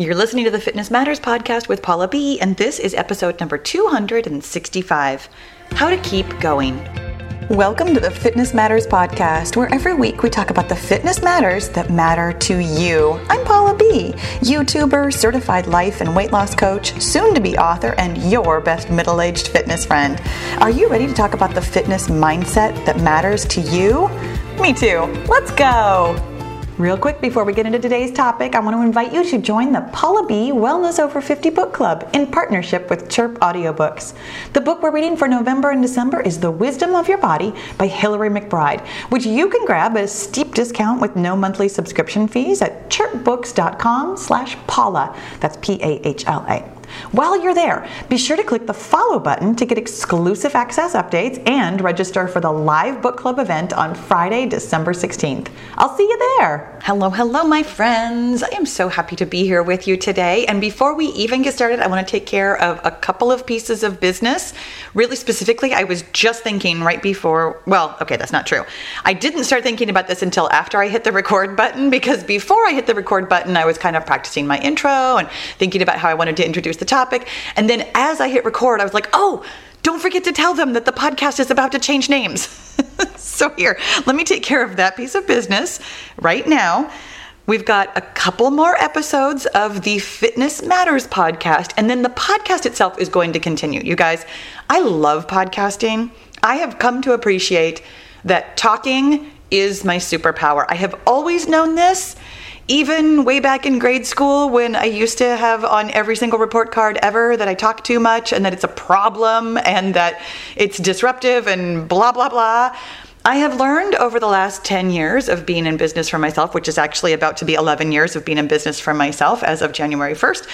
You're listening to the Fitness Matters podcast with Pahla B, and this is episode number 265 How to Keep Going. Welcome to the Fitness Matters podcast, where every week we talk about the fitness matters that matter to you. I'm Pahla B, YouTuber, certified life and weight loss coach, soon to be author, and your best middle aged fitness friend. Are you ready to talk about the fitness mindset that matters to you? Me too. Let's go. Real quick, before we get into today's topic, I want to invite you to join the Pahla B Wellness Over 50 Book Club in partnership with Chirp Audiobooks. The book we're reading for November and December is The Wisdom of Your Body by Hillary McBride, which you can grab at a steep discount with no monthly subscription fees at chirpbooks.com slash Pahla. That's P-A-H-L-A. While you're there, be sure to click the follow button to get exclusive access updates and register for the live book club event on Friday, December 16th. I'll see you there. Hello, hello, my friends. I am so happy to be here with you today. And before we even get started, I want to take care of a couple of pieces of business. Really specifically, I was just thinking right before, well, okay, that's not true. I didn't start thinking about this until after I hit the record button because before I hit the record button, I was kind of practicing my intro and thinking about how I wanted to introduce the topic. And then as I hit record, I was like, oh, don't forget to tell them that the podcast is about to change names. so, here, let me take care of that piece of business right now. We've got a couple more episodes of the Fitness Matters podcast, and then the podcast itself is going to continue. You guys, I love podcasting. I have come to appreciate that talking is my superpower. I have always known this even way back in grade school when I used to have on every single report card ever that I talk too much and that it's a problem and that it's disruptive and blah, blah, blah. I have learned over the last 10 years of being in business for myself, which is actually about to be 11 years of being in business for myself as of January 1st,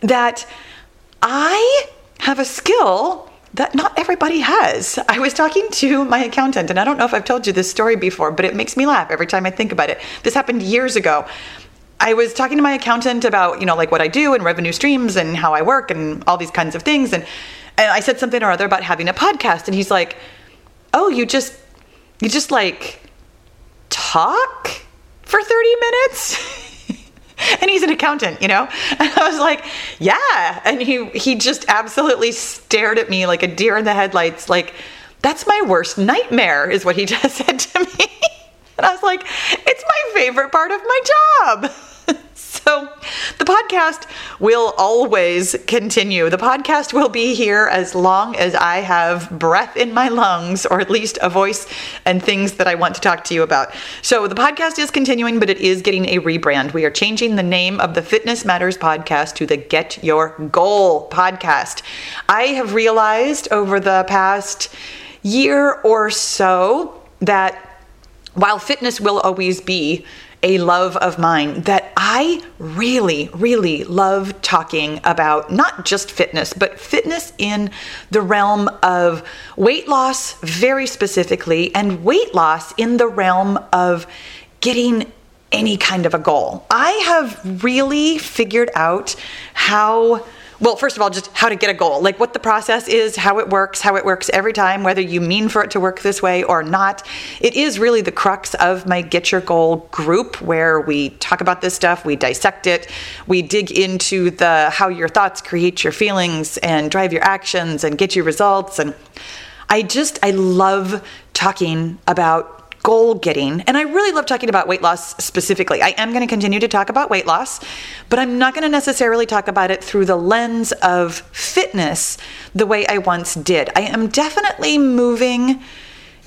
that I have a skill that not everybody has. I was talking to my accountant, and I don't know if I've told you this story before, but it makes me laugh every time I think about it. This happened years ago. I was talking to my accountant about, you know, like what I do and revenue streams and how I work and all these kinds of things. And, and I said something or other about having a podcast. And he's like, Oh, you just, you just like talk for 30 minutes? he's an accountant, you know? And I was like, yeah. And he he just absolutely stared at me like a deer in the headlights, like, that's my worst nightmare, is what he just said to me. And I was like, it's my favorite part of my job. So the podcast will always continue. The podcast will be here as long as I have breath in my lungs, or at least a voice and things that I want to talk to you about. So the podcast is continuing, but it is getting a rebrand. We are changing the name of the Fitness Matters podcast to the Get Your Goal podcast. I have realized over the past year or so that while fitness will always be a love of mine that I really, really love talking about not just fitness, but fitness in the realm of weight loss, very specifically, and weight loss in the realm of getting any kind of a goal. I have really figured out how well, first of all, just how to get a goal, like what the process is, how it works, how it works every time, whether you mean for it to work this way or not. It is really the crux of my Get Your Goal group where we talk about this stuff, we dissect it, we dig into the how your thoughts create your feelings and drive your actions and get you results. And I just, I love talking about goal getting. And I really love talking about weight loss specifically. I am going to continue to talk about weight loss, but I'm not going to necessarily talk about it through the lens of fitness the way I once did. I am definitely moving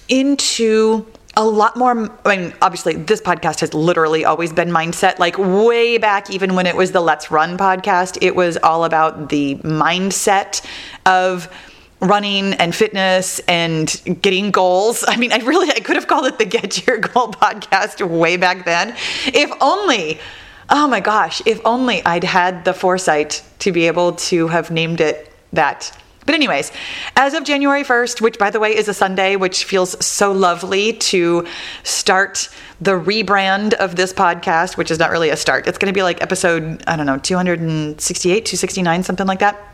into a lot more i mean obviously this podcast has literally always been mindset like way back even when it was the let's run podcast it was all about the mindset of running and fitness and getting goals. I mean, I really I could have called it the Get Your Goal podcast way back then. If only oh my gosh, if only I'd had the foresight to be able to have named it that. But, anyways, as of January 1st, which by the way is a Sunday, which feels so lovely to start the rebrand of this podcast, which is not really a start. It's going to be like episode, I don't know, 268, 269, something like that.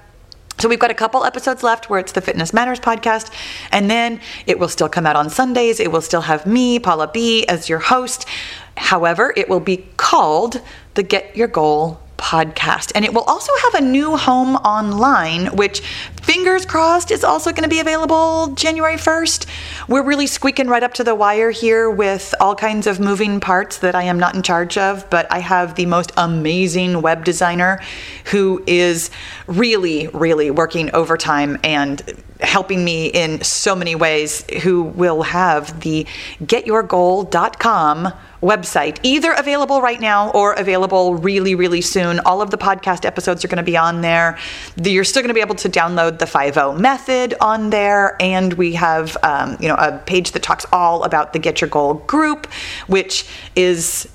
So we've got a couple episodes left where it's the Fitness Matters podcast, and then it will still come out on Sundays. It will still have me, Pahla B, as your host. However, it will be called the Get Your Goal podcast. And it will also have a new home online, which fingers crossed is also going to be available January 1st. We're really squeaking right up to the wire here with all kinds of moving parts that I am not in charge of, but I have the most amazing web designer who is really, really working overtime and helping me in so many ways, who will have the getyourgoal.com website, either available right now or available really, really soon. All of the podcast episodes are going to be on there. You're still going to be able to download the 5 method on there. And we have, um, you know, a page that talks all about the Get Your Goal group, which is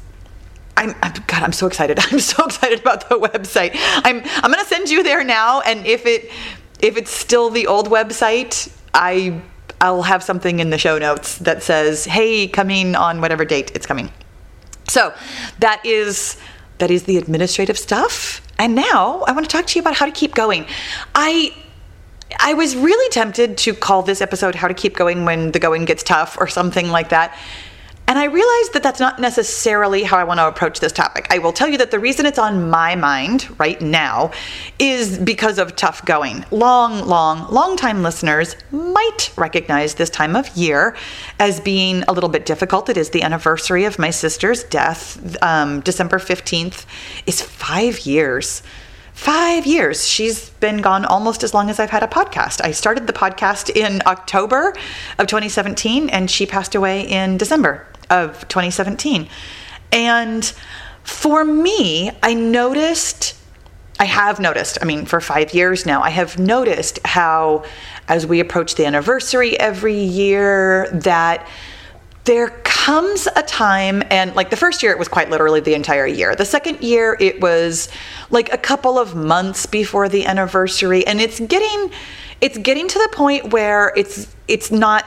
I'm, I'm, God, I'm so excited. I'm so excited about the website. I'm I'm gonna send you there now, and if it if it's still the old website, I I'll have something in the show notes that says, "Hey, coming on whatever date it's coming." So that is that is the administrative stuff. And now I want to talk to you about how to keep going. I I was really tempted to call this episode "How to Keep Going When the Going Gets Tough" or something like that. And I realized that that's not necessarily how I want to approach this topic. I will tell you that the reason it's on my mind right now is because of tough going. Long, long, long time listeners might recognize this time of year as being a little bit difficult. It is the anniversary of my sister's death. Um, December 15th is five years five years. She's been gone almost as long as I've had a podcast. I started the podcast in October of 2017, and she passed away in December of 2017. And for me, I noticed, I have noticed, I mean, for five years now, I have noticed how, as we approach the anniversary every year, that there comes a time, and like the first year, it was quite literally the entire year. The second year, it was like a couple of months before the anniversary, and it's getting, it's getting to the point where it's it's not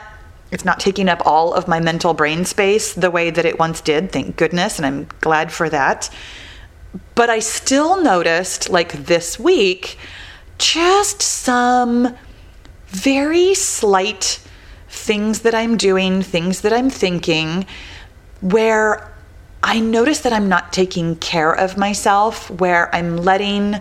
it's not taking up all of my mental brain space the way that it once did, thank goodness, and I'm glad for that. But I still noticed, like this week, just some very slight things that I'm doing, things that I'm thinking, where I notice that I'm not taking care of myself, where I'm letting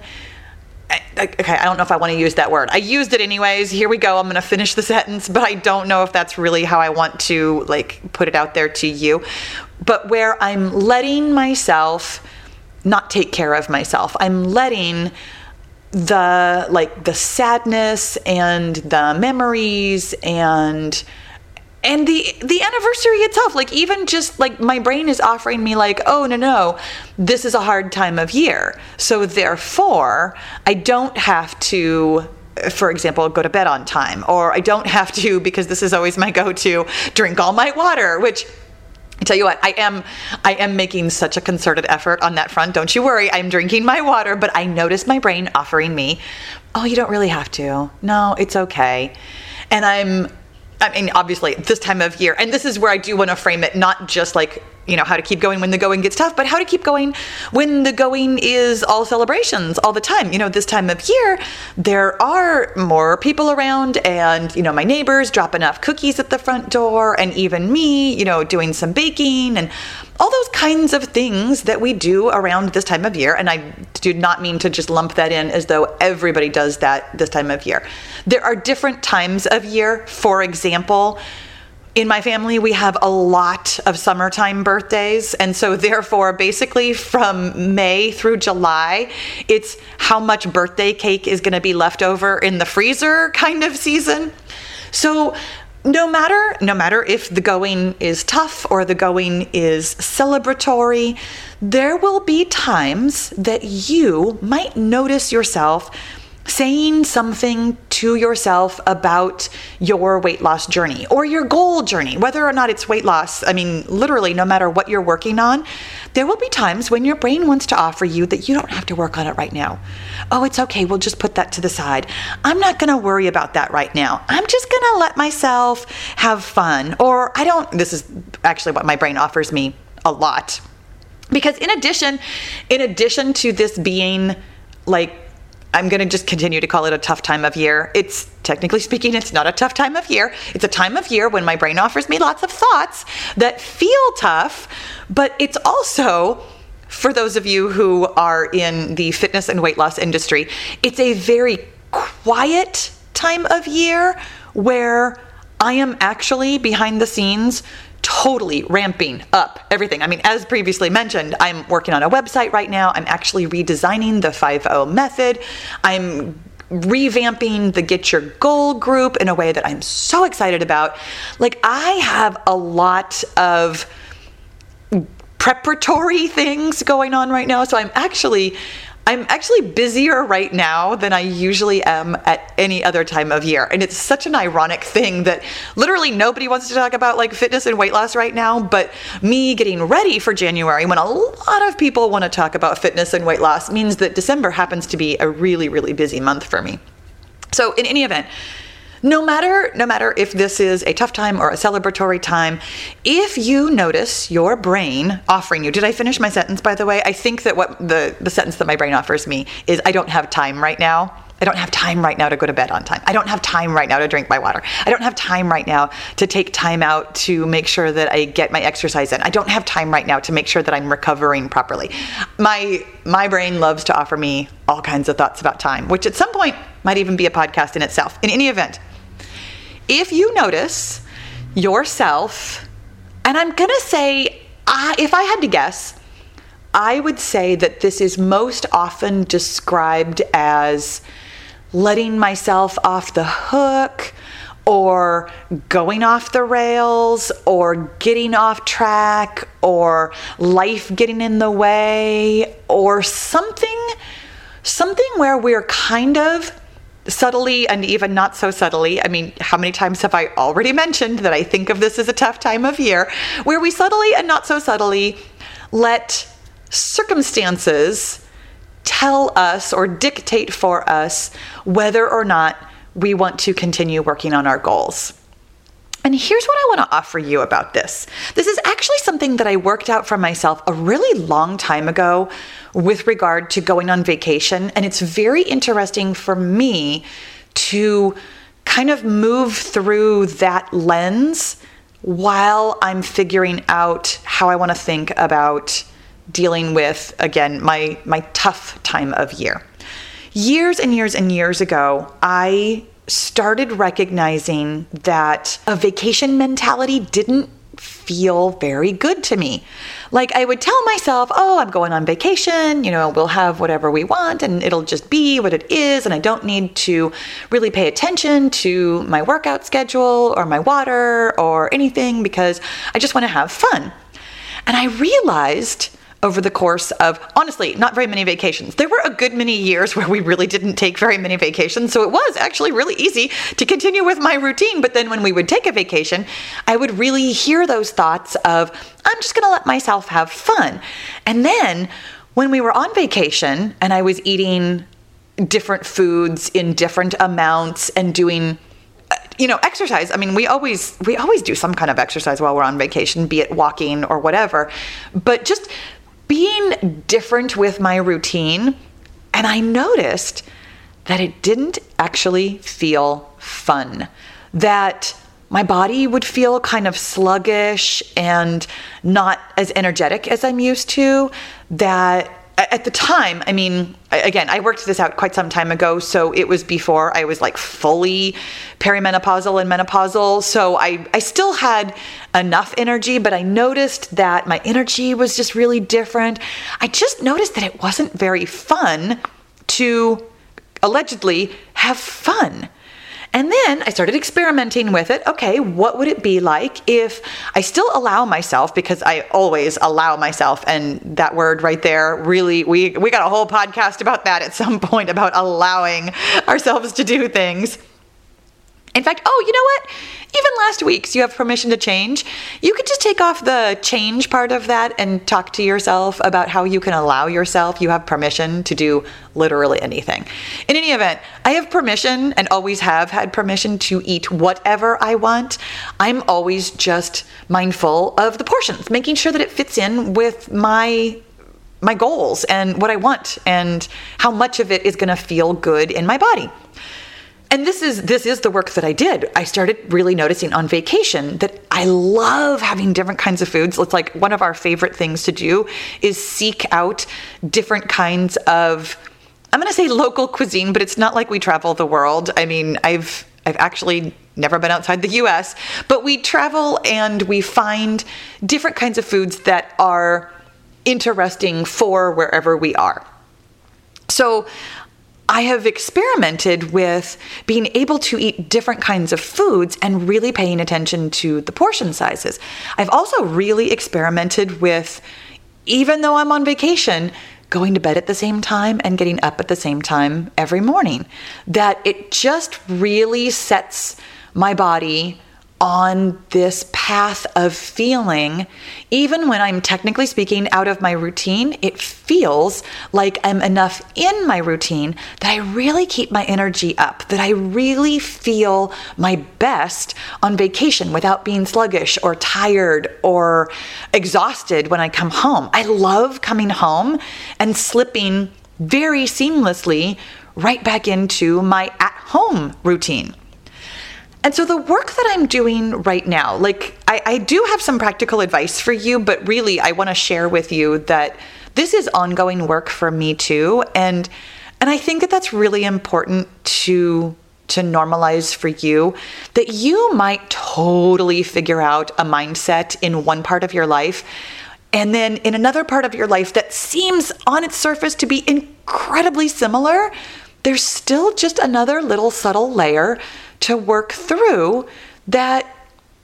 okay, I don't know if I want to use that word. I used it anyways. Here we go. I'm going to finish the sentence, but I don't know if that's really how I want to like put it out there to you. But where I'm letting myself not take care of myself. I'm letting the like the sadness and the memories and and the the anniversary itself. Like even just like my brain is offering me like oh no no this is a hard time of year. So therefore i don't have to for example go to bed on time or i don't have to because this is always my go-to drink all my water which I tell you what, I am I am making such a concerted effort on that front. Don't you worry. I'm drinking my water, but I notice my brain offering me, "Oh, you don't really have to. No, it's okay." And I'm I mean, obviously, this time of year, and this is where I do want to frame it not just like, you know, how to keep going when the going gets tough, but how to keep going when the going is all celebrations all the time. You know, this time of year, there are more people around, and, you know, my neighbors dropping off cookies at the front door, and even me, you know, doing some baking and all those kinds of things that we do around this time of year. And I do not mean to just lump that in as though everybody does that this time of year. There are different times of year. For example, in my family, we have a lot of summertime birthdays. And so, therefore, basically from May through July, it's how much birthday cake is going to be left over in the freezer kind of season. So, no matter no matter if the going is tough or the going is celebratory there will be times that you might notice yourself saying something to yourself about your weight loss journey or your goal journey, whether or not it's weight loss. I mean, literally, no matter what you're working on, there will be times when your brain wants to offer you that you don't have to work on it right now. Oh, it's okay. We'll just put that to the side. I'm not going to worry about that right now. I'm just going to let myself have fun. Or I don't, this is actually what my brain offers me a lot. Because in addition, in addition to this being like I'm going to just continue to call it a tough time of year. It's technically speaking, it's not a tough time of year. It's a time of year when my brain offers me lots of thoughts that feel tough, but it's also for those of you who are in the fitness and weight loss industry, it's a very quiet time of year where I am actually behind the scenes totally ramping up everything. I mean, as previously mentioned, I'm working on a website right now. I'm actually redesigning the 5 method. I'm revamping the Get Your Goal group in a way that I'm so excited about. Like, I have a lot of preparatory things going on right now. So I'm actually I'm actually busier right now than I usually am at any other time of year. And it's such an ironic thing that literally nobody wants to talk about like fitness and weight loss right now, but me getting ready for January when a lot of people want to talk about fitness and weight loss means that December happens to be a really, really busy month for me. So, in any event, no matter no matter if this is a tough time or a celebratory time if you notice your brain offering you did i finish my sentence by the way i think that what the the sentence that my brain offers me is i don't have time right now I don't have time right now to go to bed on time. I don't have time right now to drink my water. I don't have time right now to take time out to make sure that I get my exercise in. I don't have time right now to make sure that I'm recovering properly. My my brain loves to offer me all kinds of thoughts about time, which at some point might even be a podcast in itself. In any event, if you notice yourself, and I'm going to say, if I had to guess, I would say that this is most often described as letting myself off the hook or going off the rails or getting off track or life getting in the way or something something where we're kind of subtly and even not so subtly. I mean, how many times have I already mentioned that I think of this as a tough time of year where we subtly and not so subtly let circumstances tell us or dictate for us whether or not we want to continue working on our goals. And here's what I want to offer you about this. This is actually something that I worked out for myself a really long time ago with regard to going on vacation. And it's very interesting for me to kind of move through that lens while I'm figuring out how I want to think about dealing with again my my tough time of year. Years and years and years ago, I started recognizing that a vacation mentality didn't feel very good to me. Like I would tell myself, oh, I'm going on vacation, you know, we'll have whatever we want and it'll just be what it is. And I don't need to really pay attention to my workout schedule or my water or anything because I just want to have fun. And I realized over the course of honestly not very many vacations. There were a good many years where we really didn't take very many vacations, so it was actually really easy to continue with my routine. But then when we would take a vacation, I would really hear those thoughts of, I'm just gonna let myself have fun. And then when we were on vacation and I was eating different foods in different amounts and doing uh, you know exercise i mean we always we always do some kind of exercise while we're on vacation be it walking or whatever but just being different with my routine, and I noticed that it didn't actually feel fun. That my body would feel kind of sluggish and not as energetic as I'm used to. That at the time, I mean, again, I worked this out quite some time ago, so it was before I was like fully perimenopausal and menopausal. So I, I still had enough energy, but I noticed that my energy was just really different. I just noticed that it wasn't very fun to allegedly have fun. And then I started experimenting with it. Okay, what would it be like if I still allow myself, because I always allow myself, and that word right there really, we, we got a whole podcast about that at some point about allowing ourselves to do things. In fact, oh, you know what? Even last week's you have permission to change. You could just take off the change part of that and talk to yourself about how you can allow yourself. You have permission to do literally anything. In any event, I have permission and always have had permission to eat whatever I want. I'm always just mindful of the portions, making sure that it fits in with my my goals and what I want and how much of it is going to feel good in my body. And this is this is the work that I did. I started really noticing on vacation that I love having different kinds of foods. It's like one of our favorite things to do is seek out different kinds of I'm going to say local cuisine, but it's not like we travel the world. I mean, I've I've actually never been outside the US, but we travel and we find different kinds of foods that are interesting for wherever we are. So I have experimented with being able to eat different kinds of foods and really paying attention to the portion sizes. I've also really experimented with, even though I'm on vacation, going to bed at the same time and getting up at the same time every morning. That it just really sets my body on this path of feeling, even when I'm technically speaking out of my routine, it feels like I'm enough in my routine that I really keep my energy up, that I really feel my best on vacation without being sluggish or tired or exhausted when I come home. I love coming home and slipping very seamlessly right back into my at home routine. And so the work that I'm doing right now, like I, I do have some practical advice for you, but really I want to share with you that this is ongoing work for me too. And and I think that that's really important to to normalize for you that you might totally figure out a mindset in one part of your life and then in another part of your life that seems on its surface to be incredibly similar, there's still just another little subtle layer to work through that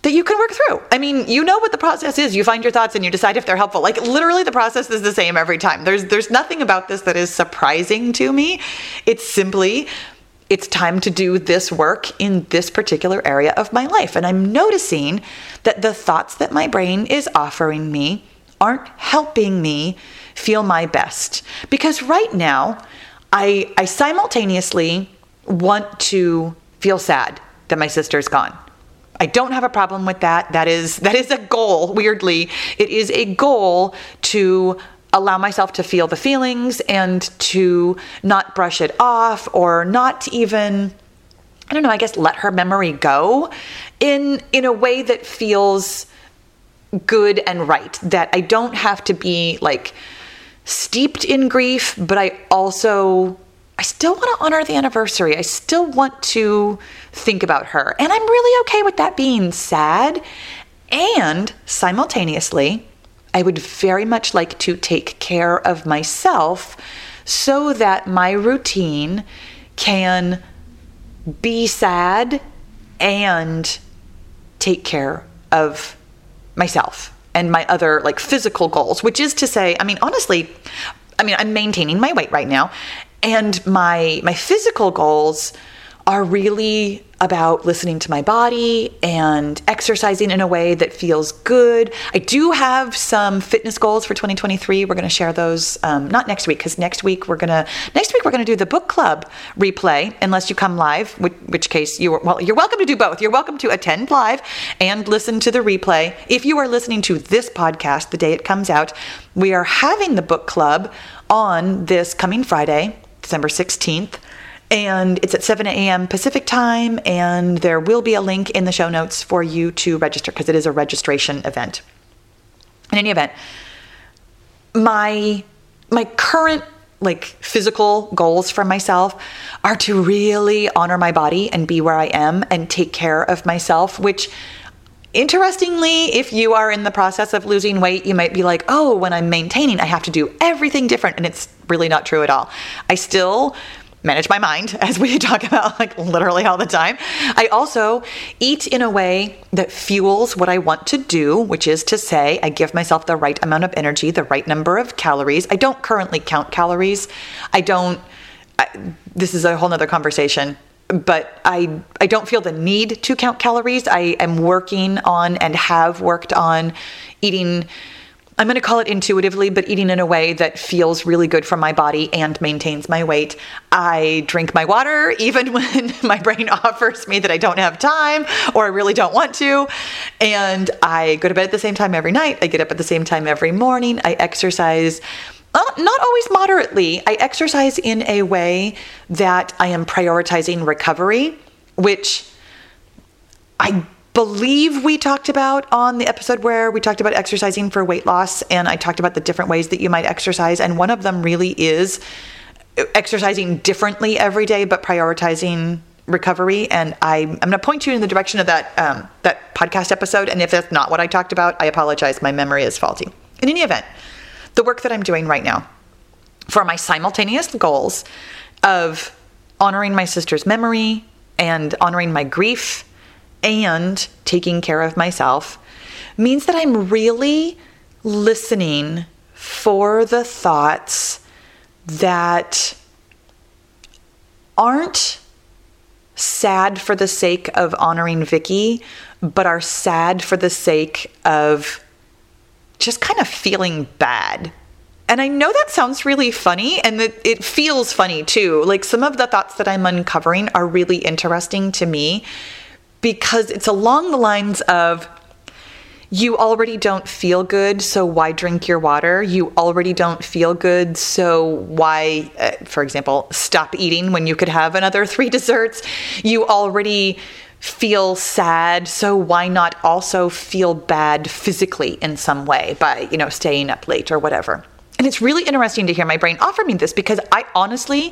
that you can work through. I mean, you know what the process is. You find your thoughts and you decide if they're helpful. Like literally the process is the same every time. There's there's nothing about this that is surprising to me. It's simply it's time to do this work in this particular area of my life. And I'm noticing that the thoughts that my brain is offering me aren't helping me feel my best. Because right now, I I simultaneously want to feel sad that my sister's gone. I don't have a problem with that. That is that is a goal, weirdly. It is a goal to allow myself to feel the feelings and to not brush it off or not even I don't know, I guess let her memory go in in a way that feels good and right. That I don't have to be like steeped in grief, but I also I still want to honor the anniversary. I still want to think about her. And I'm really okay with that being sad. And simultaneously, I would very much like to take care of myself so that my routine can be sad and take care of myself and my other like physical goals, which is to say, I mean, honestly, I mean, I'm maintaining my weight right now and my my physical goals are really about listening to my body and exercising in a way that feels good. I do have some fitness goals for 2023. We're going to share those um, not next week because next week we're going to next week we're going to do the book club replay unless you come live, which, which case you well you're welcome to do both. You're welcome to attend live and listen to the replay. If you are listening to this podcast the day it comes out, we are having the book club on this coming Friday December 16th. And it's at 7 a.m. Pacific time, and there will be a link in the show notes for you to register because it is a registration event. In any event, my my current like physical goals for myself are to really honor my body and be where I am and take care of myself, which Interestingly, if you are in the process of losing weight, you might be like, oh, when I'm maintaining, I have to do everything different. And it's really not true at all. I still manage my mind, as we talk about like literally all the time. I also eat in a way that fuels what I want to do, which is to say, I give myself the right amount of energy, the right number of calories. I don't currently count calories. I don't, I, this is a whole nother conversation but I I don't feel the need to count calories. I am working on and have worked on eating I'm going to call it intuitively, but eating in a way that feels really good for my body and maintains my weight. I drink my water even when my brain offers me that I don't have time or I really don't want to. And I go to bed at the same time every night. I get up at the same time every morning. I exercise uh, not always moderately. I exercise in a way that I am prioritizing recovery, which I believe we talked about on the episode where we talked about exercising for weight loss. And I talked about the different ways that you might exercise. And one of them really is exercising differently every day, but prioritizing recovery. And I, am going to point you in the direction of that, um, that podcast episode. And if that's not what I talked about, I apologize. My memory is faulty. In any event, the work that I'm doing right now for my simultaneous goals of honoring my sister's memory and honoring my grief and taking care of myself means that I'm really listening for the thoughts that aren't sad for the sake of honoring Vicky, but are sad for the sake of just kind of feeling bad. And I know that sounds really funny and that it feels funny too. Like some of the thoughts that I'm uncovering are really interesting to me because it's along the lines of you already don't feel good, so why drink your water? You already don't feel good, so why, uh, for example, stop eating when you could have another three desserts? You already feel sad, so why not also feel bad physically in some way by, you know, staying up late or whatever? And it's really interesting to hear my brain offer me this because I honestly,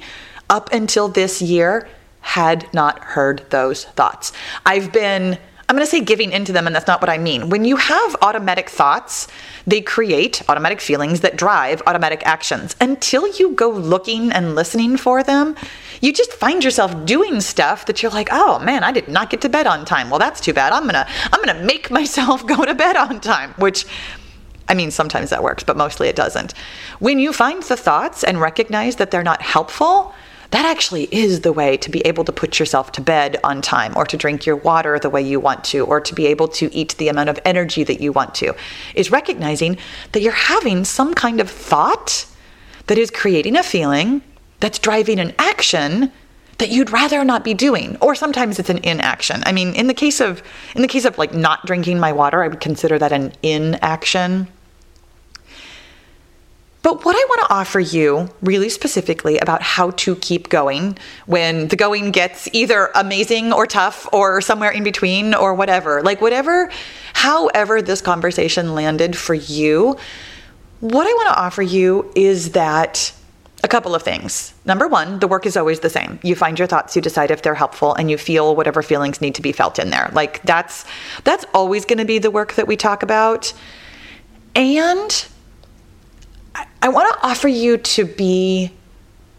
up until this year, had not heard those thoughts. I've been I'm going to say giving into them, and that's not what I mean. When you have automatic thoughts, they create automatic feelings that drive automatic actions. Until you go looking and listening for them, you just find yourself doing stuff that you're like, "Oh man, I did not get to bed on time." Well, that's too bad. I'm going to I'm going to make myself go to bed on time, which I mean, sometimes that works, but mostly it doesn't. When you find the thoughts and recognize that they're not helpful, that actually is the way to be able to put yourself to bed on time or to drink your water the way you want to or to be able to eat the amount of energy that you want to is recognizing that you're having some kind of thought that is creating a feeling that's driving an action that you'd rather not be doing. Or sometimes it's an inaction. I mean in the case of in the case of like not drinking my water i would consider that an inaction but what I want to offer you really specifically about how to keep going when the going gets either amazing or tough or somewhere in between or whatever, like whatever, however this conversation landed for you, what I want to offer you is that a couple of things. Number one, the work is always the same. You find your thoughts, you decide if they're helpful, and you feel whatever feelings need to be felt in there. Like that's that's always going to be the work that we talk about. And I want to offer you to be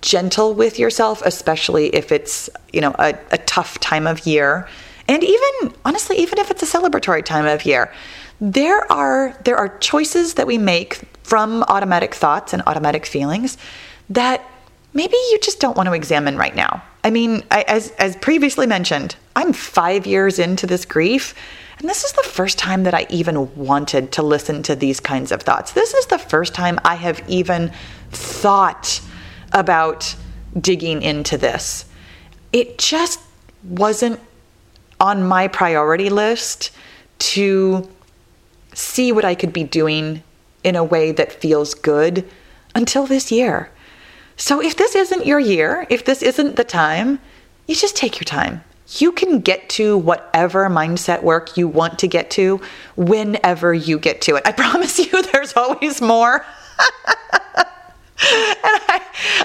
gentle with yourself, especially if it's, you know, a, a tough time of year. And even honestly, even if it's a celebratory time of year, there are there are choices that we make from automatic thoughts and automatic feelings that maybe you just don't want to examine right now. I mean, I, as as previously mentioned, I'm 5 years into this grief and this is the first time that I even wanted to listen to these kinds of thoughts. This is the first time I have even thought about digging into this. It just wasn't on my priority list to see what I could be doing in a way that feels good until this year. So if this isn't your year, if this isn't the time, you just take your time you can get to whatever mindset work you want to get to whenever you get to it. I promise you, there's always more. and I,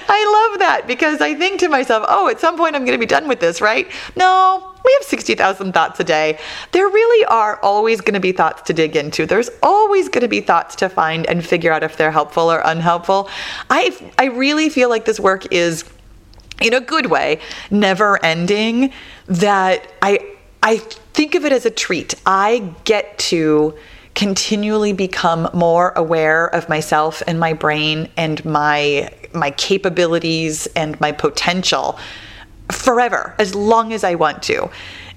I love that because I think to myself, oh, at some point I'm going to be done with this, right? No, we have 60,000 thoughts a day. There really are always going to be thoughts to dig into. There's always going to be thoughts to find and figure out if they're helpful or unhelpful. I, I really feel like this work is in a good way, never ending, that I I think of it as a treat. I get to continually become more aware of myself and my brain and my my capabilities and my potential forever as long as I want to.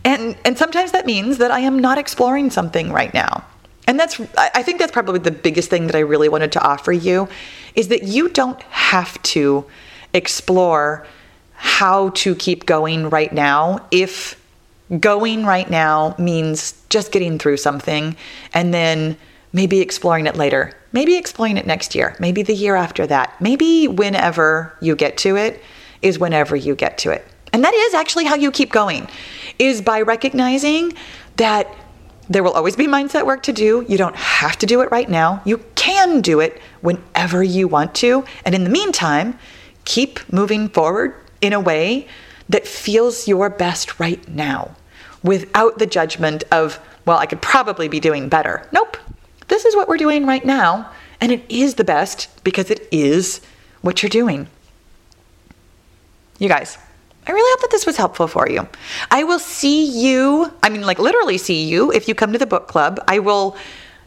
And and sometimes that means that I am not exploring something right now. And that's I think that's probably the biggest thing that I really wanted to offer you is that you don't have to explore how to keep going right now if going right now means just getting through something and then maybe exploring it later, maybe exploring it next year, maybe the year after that, maybe whenever you get to it is whenever you get to it. And that is actually how you keep going, is by recognizing that there will always be mindset work to do. You don't have to do it right now. You can do it whenever you want to. And in the meantime, keep moving forward in a way that feels your best right now without the judgment of, well, I could probably be doing better. Nope. This is what we're doing right now. And it is the best because it is what you're doing. You guys, I really hope that this was helpful for you. I will see you, I mean, like literally see you if you come to the book club. I will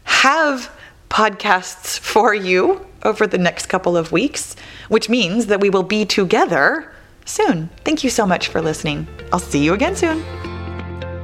have podcasts for you over the next couple of weeks, which means that we will be together soon. Thank you so much for listening. I'll see you again soon.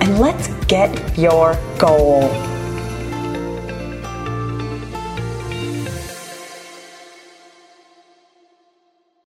and let's get your goal.